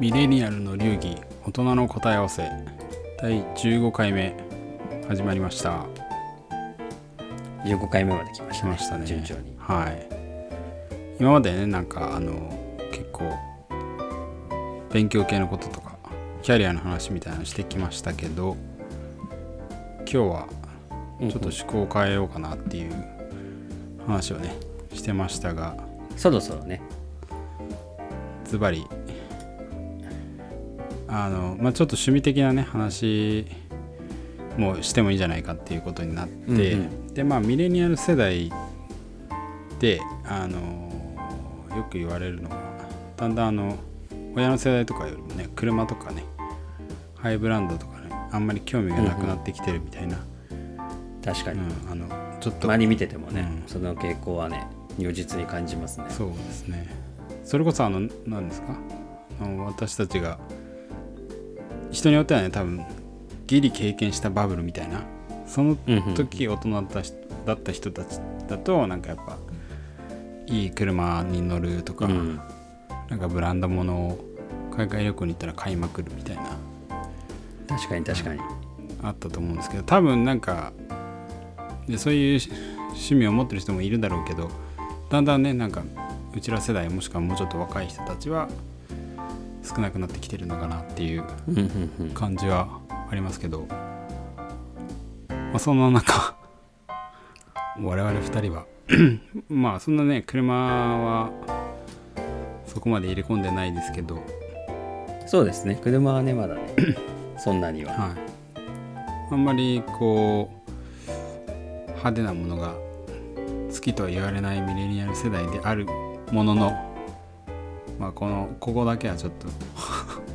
ミレニアルの流儀大人の答え合わせ。第15回目始まりました。15回目まで来ましたねしたね順調に。はい。今までねなんかあの結構勉強系のこととかキャリアの話みたいなのしてきましたけど今日はちょっと思考を変えようかなっていう話をねしてましたがそろそろね。ズバリあの、まあ、ちょっと趣味的なね話もしてもいいんじゃないかっていうことになって、うんでまあミレニアル世代であのよく言われるのがだんだんあの親の世代とかよりもね車とかねハイブランドとかねあんまり興味がなくなってきてるみたいな、確かに、うんあのちょっと。周り見ててもね、うん。その傾向はね如実に感じますね。そうですね。それこそあの何ですか？あの私たちが人によってはね多分ギリ経験したバブルみたいなその時大人だった人だった人たちだとなんかやっぱいい車に乗るとか、うん。なんかブランド物を海外旅行に行ったら買いまくるみたいな確かに確かに、あったと思うんですけど多分なんかでそういう趣味を持ってる人もいるだろうけどだんだんねなんかうちら世代もしくはもうちょっと若い人たちは少なくなってきてるのかなっていう感じはありますけど、まあ、そんな中我々2人は まあそんなね車はそこまで入れ込んでないですけどそうですね。車はねまだね そんなには。はい、あんまりこう派手なものが好きとは言われないミレニアル世代であるものの、まあ、このここだけはちょっと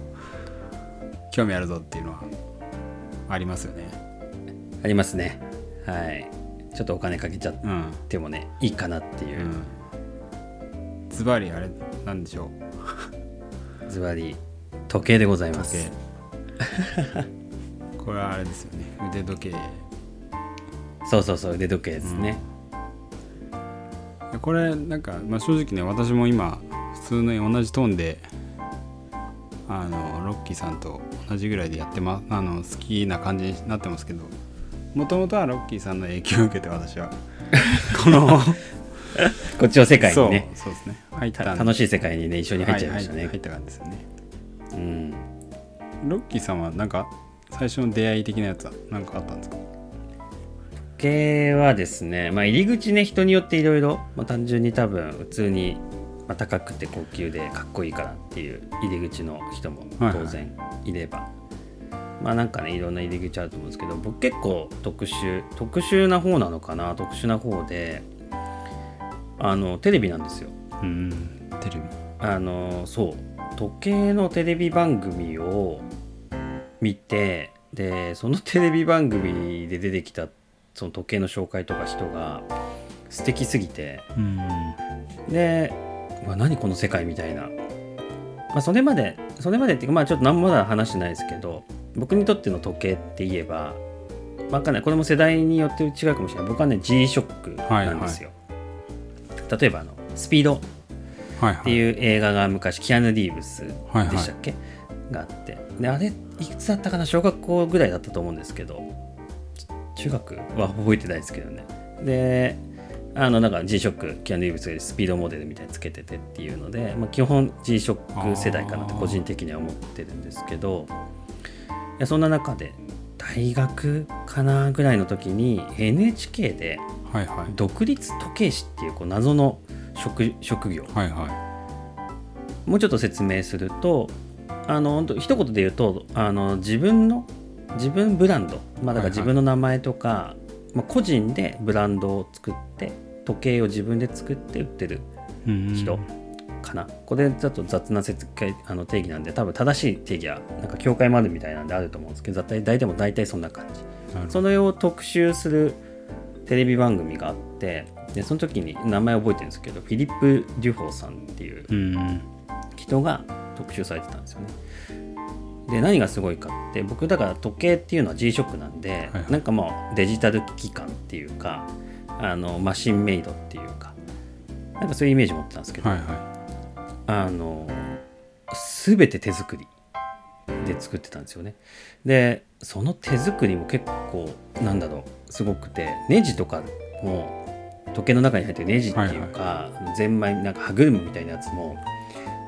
興味あるぞっていうのはありますよね。ありますね。はい。ちょっとお金かけちゃっうん、てもねいいかなっていう。う、ん、ズバリあれなんでしょう。ズバリ時計でございま時す計。これはあれですよね。腕時計。いそうそうそう腕時計ですね、やこれなんか、まあ、正直ね私も今普通の同じトーンであのロッキーさんと同じぐらいでやってまあの好きな感じになってますけどもともとはロッキーさんの影響を受けて私は このこっちの世界にねそうそうですね。入ったた楽しい世界にね一緒に入っちゃいましたね、はいはい入った感じですよね。うん。ロッキーさんはなんか最初の出会い的なやつは何かあったんですか？時計はですね、まあ、入り口ね人によっていろいろ単純に多分普通に、まあ、高くて高級でかっこいいからっていう入り口の人もはいはい。当然いれば、まあなんかねいろんな入り口あると思うんですけど僕結構特殊特殊な方なのかな特殊な方であのテレビなんですよ。うんテレビ。あのそう。時計のテレビ番組を見てでそのテレビ番組で出てきたその時計の紹介とか人が素敵すぎてうん。で、まあ、何この世界みたいな、まあ、それまでそれまでっていうかまあちょっと何もまだ話してないですけど僕にとっての時計って言えばわかんない。これも世代によって違うかもしれない。僕はね G ショックなんですよ、例えばあのスピードはいはい。っていう映画が昔キアヌ・リーブスではいはい。したっけ、があって。であれいくつだったかな？小学校ぐらいだったと思うんですけどち中学は覚えてないですけどね。であのなんか G ショックキアヌ・リーブスでスピードモデルみたいにつけててっていうので、まあ、基本 G ショック世代かなって個人的には思ってるんですけどいやそんな中で大学かなぐらいの時に NHK ではいはい。独立時計師っていうこう謎の職職業。はいはもうちょっと説明するとあの一言で言うとあの自分の自分ブランド、まあ、だからはいはい。自分の名前とか、まあ、個人でブランドを作って時計を自分で作って売ってる人かな、これだと雑な説明あの定義なんで多分正しい定義はなんか境界までみたいなんであると思うんですけど大体も大体そんな感じ。それを特集するテレビ番組があってでその時に名前覚えてるんですけどフィリップ・デュフォーさんっていううん人が特集されてたんですよね。で何がすごいかって僕だから時計っていうのは G-SHOCK なんで、はいはい。なんかもうデジタル機器感っていうかあの machine made っていうかなんかそういうイメージ持ってたんですけど、はいはあのす全て手作りで作ってたんですよね。でその手作りも結構なんだろうすごくてネジとかも時計の中に入ってるネジっていうか、ゼンマイなんか歯車みたいなやつも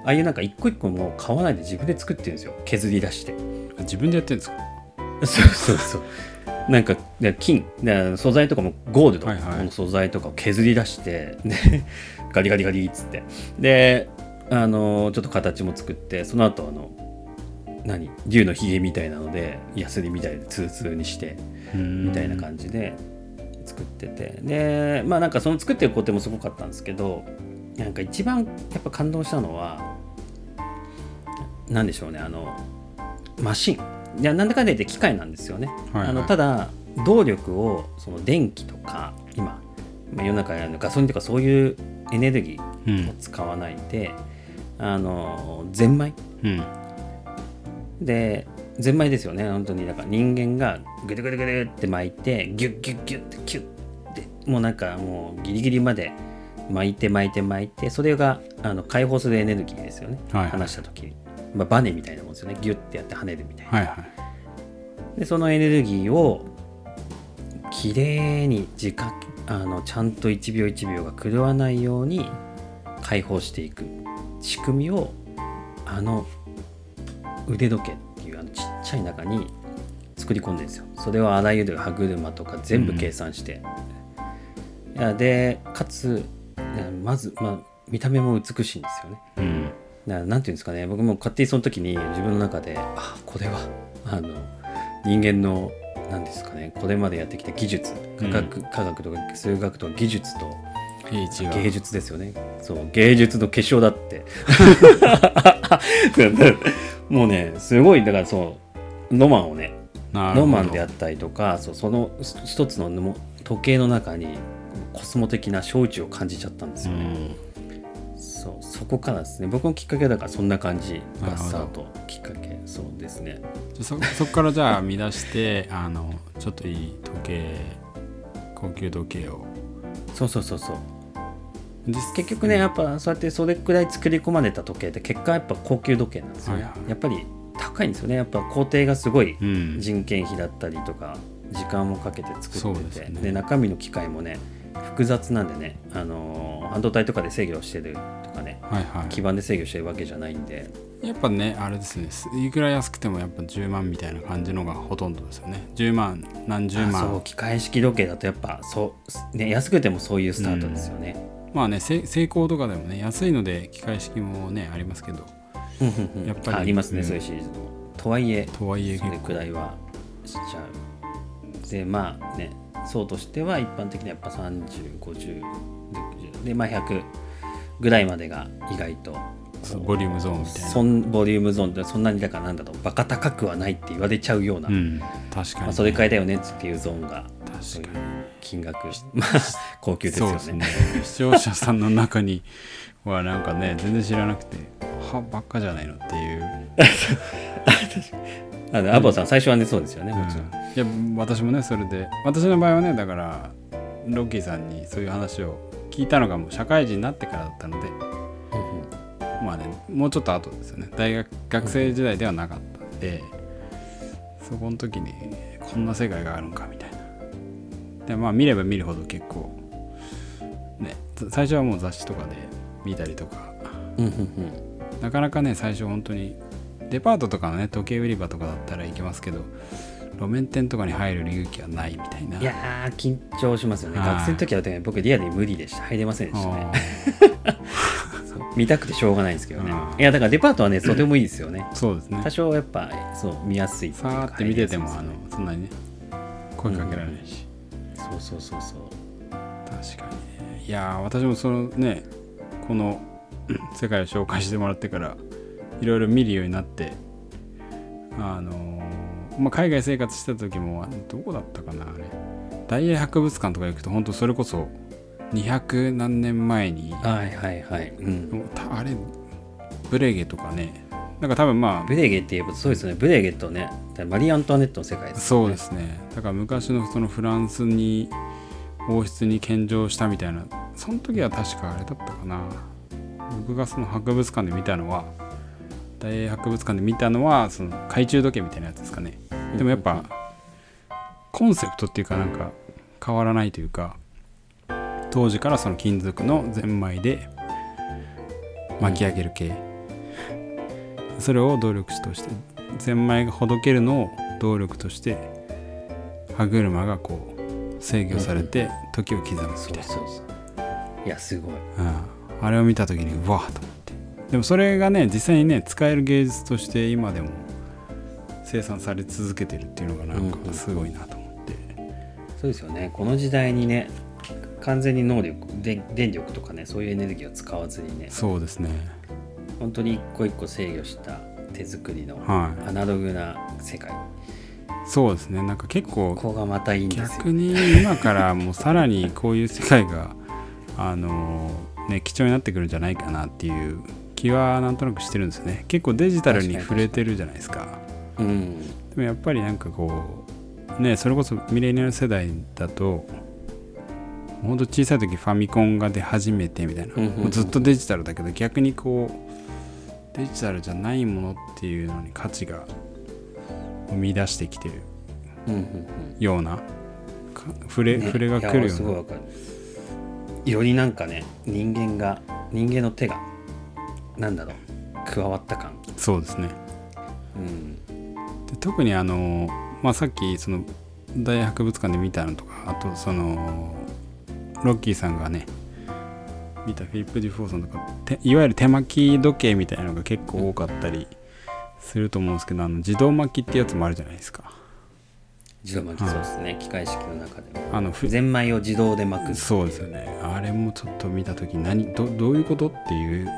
ああいうなんか一個一個も買わないで自分で作ってるんですよ。削り出して。自分でやってるんですか？そうそうそうなんかで金で素材とかもゴールドはいはい。の素材とかを削り出して、で ガリガリガリっつって。であのちょっと形も作ってその後あの何？竜のひげみたいなのでヤスリみたいでツーツーにしてみみたいな感じで作ってて。でまあなんかその作ってる工程もすごかったんですけどなんか一番やっぱ感動したのは何でしょうねあのマシンいやなんだかんだ言って機械なんですよね、はいはい。あのただ動力をその電気とか今まあ世の中にあるガソリンとかそういうエネルギーを使わないで、あのゼンマイ。うん。でゼンマイですよね。本当に。だから人間がグルグルグルって巻いてギュッギュッギュッってキュッてもうなんかもうギリギリまで巻いて巻いて巻いてそれがあの解放するエネルギーですよね、はいはい。離した時。に、まあ、バネみたいなもんですよね。ギュッてやって跳ねるみたいな、はいはい。でそのエネルギーをきれいに時間あのちゃんと1秒1秒が狂わないように解放していく。仕組みをあの腕時計っていうあのちっちゃい中に作り込んでるんですよ。それをあらゆる歯車とか全部計算して、いやでかつまず、まあ、見た目も美しいんですよね。うんだからなんていうんですかね。僕も勝手にその時に自分の中であこれはあの人間の何ですかね。これまでやってきた技術科学,、科学とか数学とか技術と芸術ですよね。そう芸術の結晶だって。もうねすごいだからそうロマンをねロマンであったりとかそうその一つのも時計の中にコスモ的な小宇宙を感じちゃったんですうよね、んそうそこからですね。僕のきっかけはだからそんな感じがスタートきっかけ。そうですね。じゃあそ そこからじゃあ見出してあのちょっといい時計高級時計を。そうそうそうそう。実結局ねやっぱそうやってそれくらい作り込まれた時計って結果やっぱ高級時計なんですよね、はいはい。やっぱり高いんですよね。やっぱ工程がすごいうん。人件費だったりとか時間をかけて作ってて。で,、で中身の機械もね複雑なんでね、あのー半導体とかで制御してるとかねはいは基板で制御してるわけじゃないんで。いやっぱねあれですねすいくら安くてもやっぱ10万みたいな感じのがほとんどですよね。10万何十あ万そう機械式時計だとやっぱそう、ね、安くてもそういうスタートですよね、まあねせ成功とかでもね安いので機械式もねありますけど。うんうんうん。やっぱり。あありますね、うん。そういうシリーズも。とはいえとはいえそれくらいはしちゃう。でまあね層としては一般的にはやっぱ3050でまあ100ぐらいまでが意外とボリュームゾーンみたいな。そんボリュームゾーンでそんなにだからなんだろうバカ高くはないって言われちゃうような、うん確かに、まあ、それくらいだよねっていうゾーンが確かに金額まあ高級ですよね。ね。視聴者さんの中にはなんかね全然知らなくてはばっかじゃないのっていう、あのアボさん最初はねそうですよねうん。もちろん、いや私もねそれで。私の場合はねだからロッキーさんにそういう話を聞いたのがもう社会人になってからだったので。まあねもうちょっと後ですよね。大学学生時代ではなかったんで、そこの時にこんな世界があるんかみたいな。でまあ見れば見るほど結構ね最初はもう雑誌とかで見たりとか。うんうんうん。なかなかね最初本当にデパートとかのね時計売り場とかだったらいけますけど路面店とかに入る勇気はないみたいな。いやー緊張しますよね。はい。学生の時はね僕リアルに無理でした。入れませんでしたね。見たくてしょうがないんですけどね。うんいやだからデパートはねとてもいいですよね。ーそうですね。多少やっぱそう見やすい。さーって見ててもあ入りやのそんなにね声かけられないし、すいですねそうそうそうそう。確かにね。いやー私もそのねこのうん世界を紹介してもらってからいろいろ見るようになってあのーまあ、海外生活してた時もあどこだったかなあれ。大英博物館とか行くと本当それこそ200何年前にはいはいはい、うん、あれブレゲとかね。なんか多分まあブレゲって言えばそうですね。ブレゲとねマリー・アントワネットの世界です、ね、そうですね。だから昔のそのフランスに王室に献上したみたいなその時は確かあれだったかな。僕がその博物館で見たのは大英博物館で見たのはその懐中時計みたいなやつですかね。でもやっぱコンセプトっていうかなんか変わらないというか当時からその金属のゼンマイで巻き上げる系。それを動力としてゼンマイがほどけるのを動力として歯車がこう制御されて時を刻むみたいな、そうそうそう。いやすごい。うん、あれを見た時にうわーと思ってでもそれがね実際にね使える芸術として今でも生産され続けてるっていうのがなんかすごいなと思って、そうですよね。この時代にね完全に能力で電力とかねそういうエネルギーを使わずにね。そうですね。本当に一個一個制御した手作りのはい。アナログな世界。そうですね。なんか結構ここがまたいいんですよ。逆に今からもうさらにこういう世界があのね貴重になってくるんじゃないかなっていう気はなんとなくしてるんですよね。結構デジタルに触れてるじゃないですか。うん。でもやっぱりなんかこうねそれこそミレニアル世代だとほんと小さい時ファミコンが出始めてみたいな、うんうんうん。もうずっとデジタルだけど逆にこうデジタルじゃないものっていうのに価値が生み出してきてるうんうんようなか触れ,、うんね。触れが来いるような。やすごいわかる。よりなんかね人間が人間の手がなんだろう。加わった感。そうですね。うん。で特にあの、まあ、さっきその大博物館で見たのとかあとそのロッキーさんがね見たフィリップ・デュフォーさんとかていわゆる手巻き時計みたいなのが結構多かったりすると思うんですけどあの自動巻きってやつもあるじゃないですか。自動巻きそうですね。機械式の中でも。あのふゼンマイを自動で巻く。そうですよね。あれもちょっと見た時何どどういうことっていう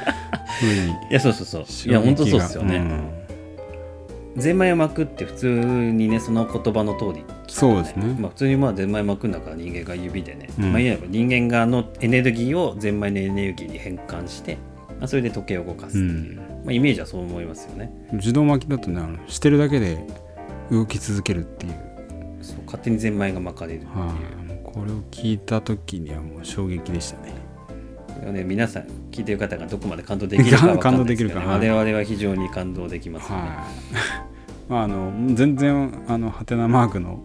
いやそうそうそう。いや本当そうですよね、ん。ゼンマイを巻くって普通にねその言葉の通り、そうですね。まあ、普通にまあゼンマイ巻くんだから人間が指でね、うんまあ、いわゆる人間側のエネルギーをゼンマイのエネルギーに変換して、まあ、それで時計を動かすっていう、まあ、イメージはそう思いますよね。自動巻きだとねしてるだけで動き続けるっていう。そう勝手にゼンマイが巻かれるっていう、はい、もうこれを聞いた時にはもう衝撃でしたね。ね、皆さん聞いてる方がどこまで感動できるかは分かんないですけど、ね、感動できるか。我々は非常に感動できますよね、はい。まああの全然あのハテナマークの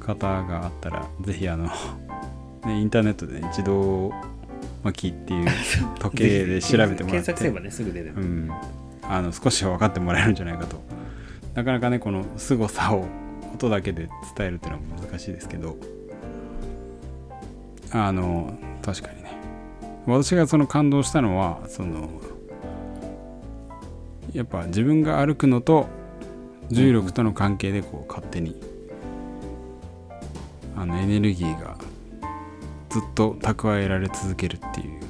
方があったらぜひあの、ね、インターネットで、ね、自動巻きっていう時計で調べてもらって。検索すればねすぐ出てる、うん、あの少しは分かってもらえるんじゃないかと。なかなかねこの凄さを音だけで伝えるっていうのは難しいですけど。あの確かにね私がその感動したのはそのやっぱ自分が歩くのと重力との関係でこう勝手にあのエネルギーがずっと蓄えられ続けるっていう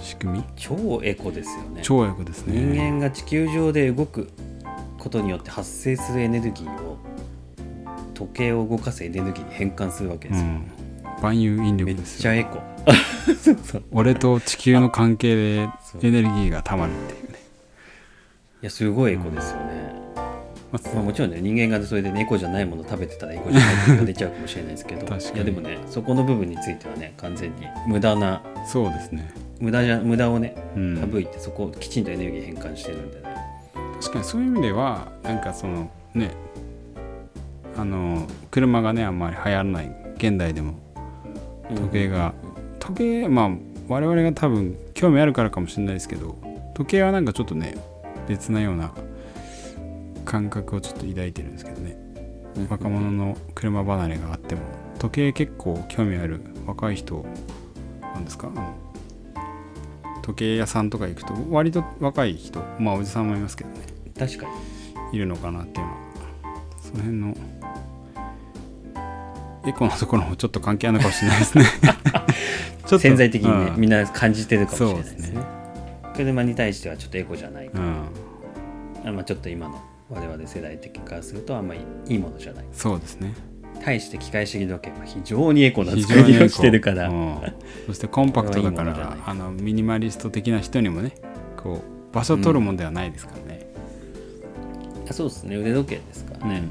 仕組み。超エコですよね。超エコですね。人間が地球上で動くことによって発生するエネルギーを時計を動かすエネルギーに変換するわけですよ、うん、万有引めっ力ですよちゃエコそうそう。俺と地球の関係でそう。エネルギーがたまるっていうね、いやすごいエコですよね、ままあ、もちろんね人間がそれで、ね、エコじゃないもの食べてたらエコじゃないって 出ちゃうかもしれないですけど。確かに。いやでもねそこの部分についてはね完全に無駄なあそうですね、無駄じゃ無駄をねうん、省いてそこをきちんとエネルギー変換してるんでね、確かにそういう意味ではなんかそのねあの車がねあんまり流行らない現代でも時計が。時計まあ我々が多分興味あるからかもしれないですけど時計はなんかちょっとね別なような感覚をちょっと抱いてるんですけどね。うん若者の車離れがあっても時計結構興味ある若い人なんですか？時計屋さんとか行くと割と若い人まあおじさんもいますけどね。確かに。いるのかなっていうのは。その辺のエコのところもちょっと関係あるのかもしれないですね。ちょっと潜在的にね、うん。みんな感じてるかもしれないですね。ね。車に対してはちょっとエコじゃないかうん。ら、まあ、ちょっと今の我々世代的からするとあんまりいいものじゃない。そうですね。対して機械式時計は非常にエコな非作りをしてるから、うん。そしてコンパクトだからあのミニマリスト的な人にもねこう場所取るもんではないですからね、あそうですね。腕時計ですからね、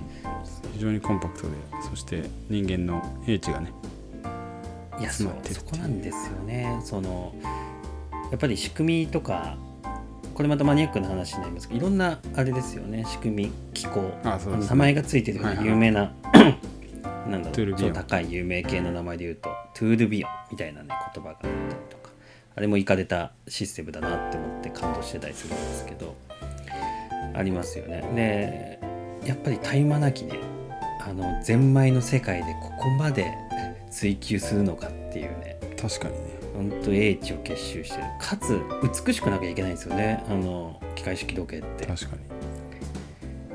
非常にコンパクトでそして人間の英知がねいやそそこなんですよね。そのやっぱり仕組みとかこれまたマニアックな話になりますけどいろんなあれですよね。仕組み機構あそうね。の名前がついてるようはいはい。な有名な、なんだろう。高い有名系の名前で言うとトゥールビヨンみたいなね言葉があったりとか。あれもいかれたシステムだなって思って感動してたりするんですけどありますよね。でやっぱり絶え間なきねあのゼンマイの世界でここまで追求するのかっていうね。確かにね。本当英知を結集してる。かつ美しくなきゃいけないんですよね。あの機械式時計って。確かに。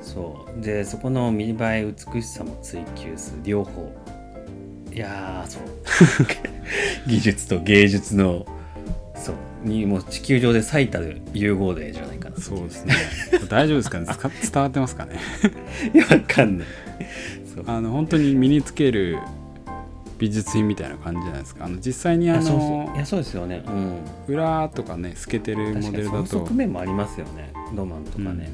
そう。でそこの見栄え美しさも追求する両方。いやーそう。技術と芸術の。そう。にもう地球上で最たる融合例じゃないそうですね。大丈夫ですかね？伝わってますかね？いやわかんない。そう。あの本当に身につける美術品みたいな感じじゃないですか？あの実際にあのういやそうですよね。うん。裏とかね透けてるモデルだと。側面もありますよね。ロマンとかね、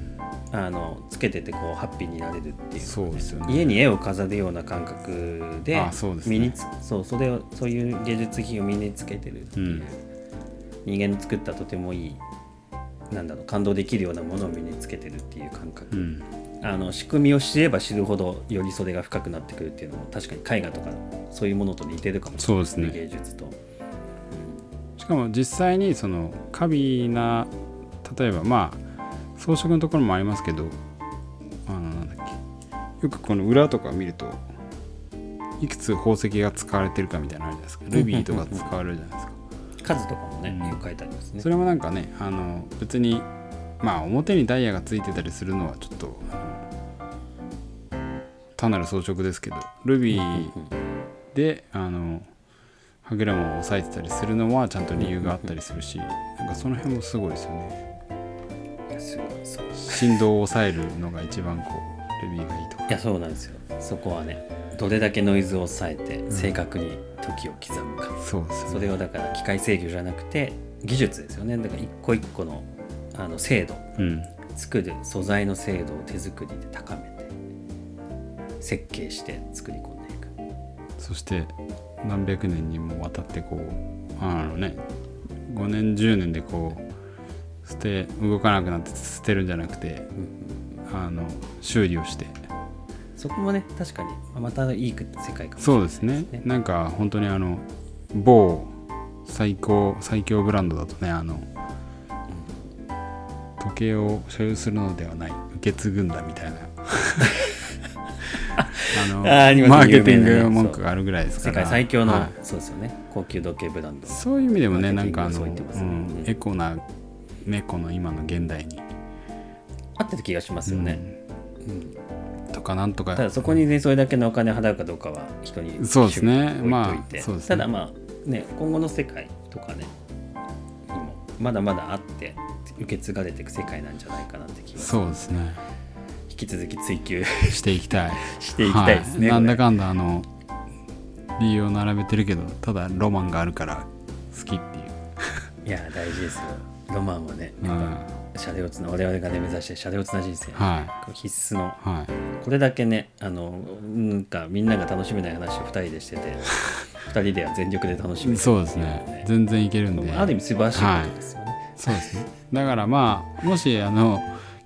あのつけててこうハッピーになれるっていうそうですよね。家に絵を飾るような感覚で身につそうそれをそういう芸術品を身につけてるっていう、うん。人間の作ったとてもいいなんだろう感動できるようなものを身につけてるっていう感覚、うん。あの仕組みを知れば知るほどよりそれが深くなってくるっていうのも確かに絵画とかそういうものと似てるかもしれない。そうですね。芸術と。しかも実際にその過敏な例えばまあ装飾のところもありますけどあのなんだっけ。よくこの裏とか見るといくつ宝石が使われてるかみたいなのあるじゃないですか。ルビーとか使われるじゃないですか。数とかもね、うん。書いてありますね。そ。れもなんかねあの別にまあ表にダイヤがついてたりするのはちょっと単なる装飾ですけどルビーであの歯車を押さえてたりするのはちゃんと理由があったりするしなんかその辺もすごいですよね。いやすごいそう振動を抑えるのが一番こうルビーがいいいやそうなんですよ。そこはねどれだけノイズを抑えて正確に時を刻むか、そうですよね。それをだから機械制御じゃなくて技術ですよね。だから一個一個のあの精度。うん。作る素材の精度を手作りで高めて設計して作り込んでいく。そして何百年にもわたってこうあのね5年10年でこう捨て動かなくなって捨てるんじゃなくてあの修理をしてそこもね確かにまたいい世界かもしれないそうですね。なんか本当にあの某最高最強ブランドだとねあの時計を所有するのではない受け継ぐんだみたいな。あのマーケティング文句があるぐらいですから。世界最強の、はい。そうですよね。高級時計ブランド。そういう意味でもねなんかあの、ね。うんうん。エコな猫の今の現代に、合ってる気がしますよね、うん。うんとかなんとか。ただそこにねそれだけのお金を払うかどうかは人にそうですね。まあそうですね。ただまあね今後の世界とかねまだまだあって受け継がれていく世界なんじゃないかなって気がそうですね。引き続き追求していきたい。していきたいですね、はい。なんだかんだあの理由を並べてるけどただロマンがあるから好きっていう。いや大事ですよ。ロマンはねうんシャレオツな我々がね目指してるシャレオツな人生、はこれ必須の。いはい。これだけねあのなんかみんなが楽しめない話を2人でしてて 2人では全力で楽しめるそうですね。全然いけるんで。ある意味素晴らしいことですよね、そうですね。だからまあもしあの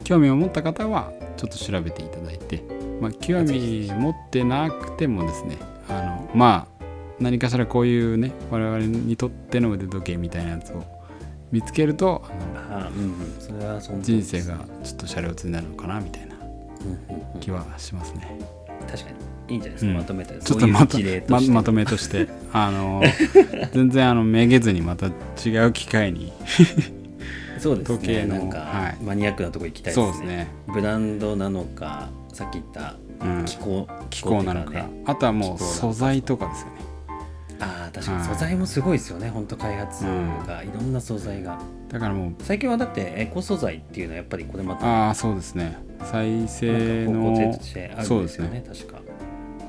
興味を持った方はちょっと調べていただいて、まあ、興味持ってなくてもですねあのまあ何かしらこういうね我々にとっての腕時計みたいなやつを見つけるとあうんうん。それはその人生がちょっとシャレオツになるのかなみたいなうんうんうん。気はしますね。確かに。いいんじゃないですか、うん。まとめたらちょっとまとそういう事例として。ままとめとして。あの全然あのめげずにまた違う機会に。そうですね。時計のなんか、はい。マニアックなとこ行きたいですね。そうですね。ブランドなのかさっき言ったうん。気候、気候なのか。あとはもう気候なのか素材とかですよねああ確かに。はい。素材もすごいですよね。本当開発が、いろんな素材が。だからもう最近はだってエコ素材っていうのはやっぱりこれまたああそうですね。再生のそうんでですね。ね確か、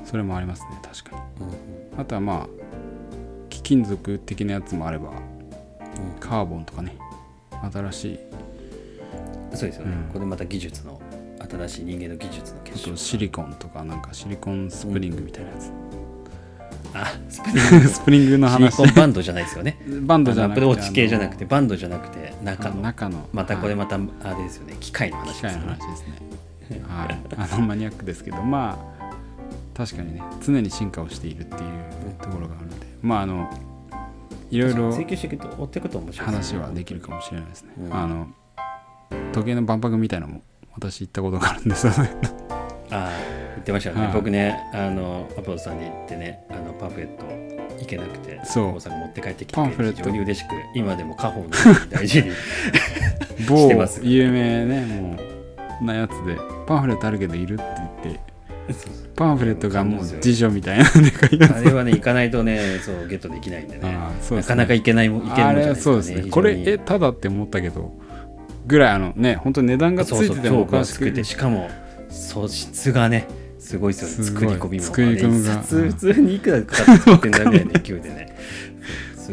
それもありますね確かに。うんうん。あとはまあ貴金属的なやつもあればうん。カーボンとかね新しい。そうですよね、うん。これまた技術の新しい人間の技術のあ結晶とシリコンとかなんかシリコンスプリングみたいなやつ、あスプリング。スプリングのシリ話。コンバンドじゃないですよね。バンドじゃアなくてプローチ系じゃなくてバンドじゃなくて中の。中の。またこれはいまたあれですよね。機械の話機ですね。械の話ですね。はい。あのマニアックですけどまあ確かにね常に進化をしているっていうところがあるので。まああのいろいろ追求していくと追っていくと面白いです話ねはできるかもしれないですね、うん。あの時計の万博みたいなのも私行ったことがあるんですよね。ああ言ってましたよね、はい。僕ねあのアポロさんに行ってねあのパンフレット行けなくてそう。大阪持って帰ってきてパンフレット。非常に嬉しく今でも家宝の大事に し某てます有名ねもうなやつでパンフレットあるけどいるって言ってパンフレットがもう辞書みたいなあれはね行かないとねそうゲットできないんでね。ね。なかなか行けないもん行けるもんじゃないですか、ね、そうですね。これえただって思ったけどぐらいあのね本当に値段がつそういててもおかしくてしかも素質がねすごいですよね。すごい。作り込みも。作り込みが。普通にいくらかかって作ってんだみたいな勢いでね。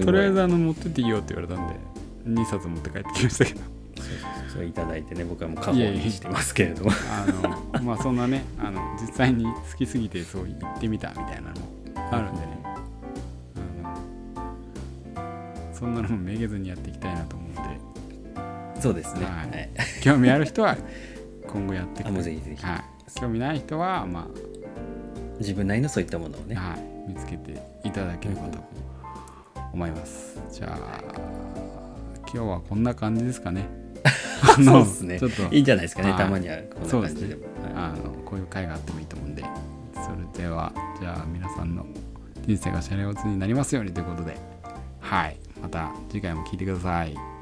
とりあえずあの持ってっていいよって言われたんで2冊持って帰ってきましたけど。それいただいてね僕はもう家宝にしてますけれども。あのまあそんなねあの実際に好きすぎてそう言ってみたみたいなのもあるんでね。あのそんなのもめげずにやっていきたいなと思うんで。そうですね、ははい。い興味ある人は今後やってい。くあもうぜひぜひ。はい、興味ない人はま自分なりのそういったものをね。あ、はい、見つけていただければと思います。じゃあ今日はこんな感じですかね。あそうのですね。ちょっといいんじゃないですかね。はい。たまにはこんな感じで。もはい。あのこういう会があってもいいと思うんで。それではじゃあ皆さんの人生がシャレオツになりますようにということで。はい。また次回も聞いてください